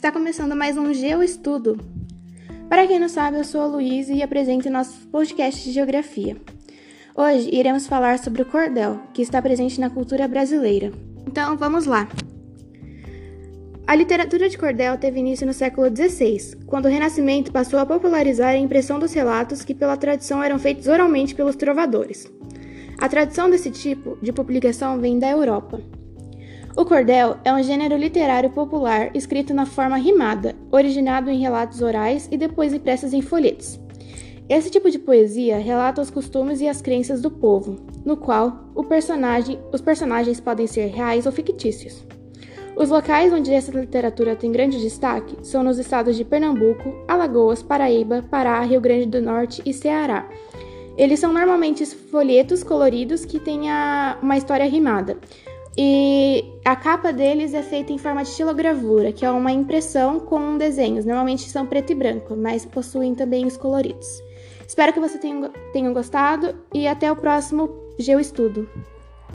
Está começando mais um Geoestudo. Para quem não sabe, eu sou a Luísa e apresento nosso podcast de Geografia. Hoje iremos falar sobre o cordel, que está presente na cultura brasileira. Então, vamos lá. A literatura de cordel teve início no século XVI, quando o Renascimento passou a popularizar a impressão dos relatos que, pela tradição, eram feitos oralmente pelos trovadores. A tradição desse tipo de publicação vem da Europa. O cordel é um gênero literário popular escrito na forma rimada, originado em relatos orais e depois impressos em folhetos. Esse tipo de poesia relata os costumes e as crenças do povo, no qual personagem, os personagens podem ser reais ou fictícios. Os locais onde essa literatura tem grande destaque são nos estados de Pernambuco, Alagoas, Paraíba, Pará, Rio Grande do Norte e Ceará. Eles são normalmente folhetos coloridos que têm uma história rimada. E a capa deles é feita em forma de estilogravura, que é uma impressão com desenhos. Normalmente são preto e branco, mas possuem também os coloridos. Espero que você tenha, tenha gostado e até o próximo Geoestudo.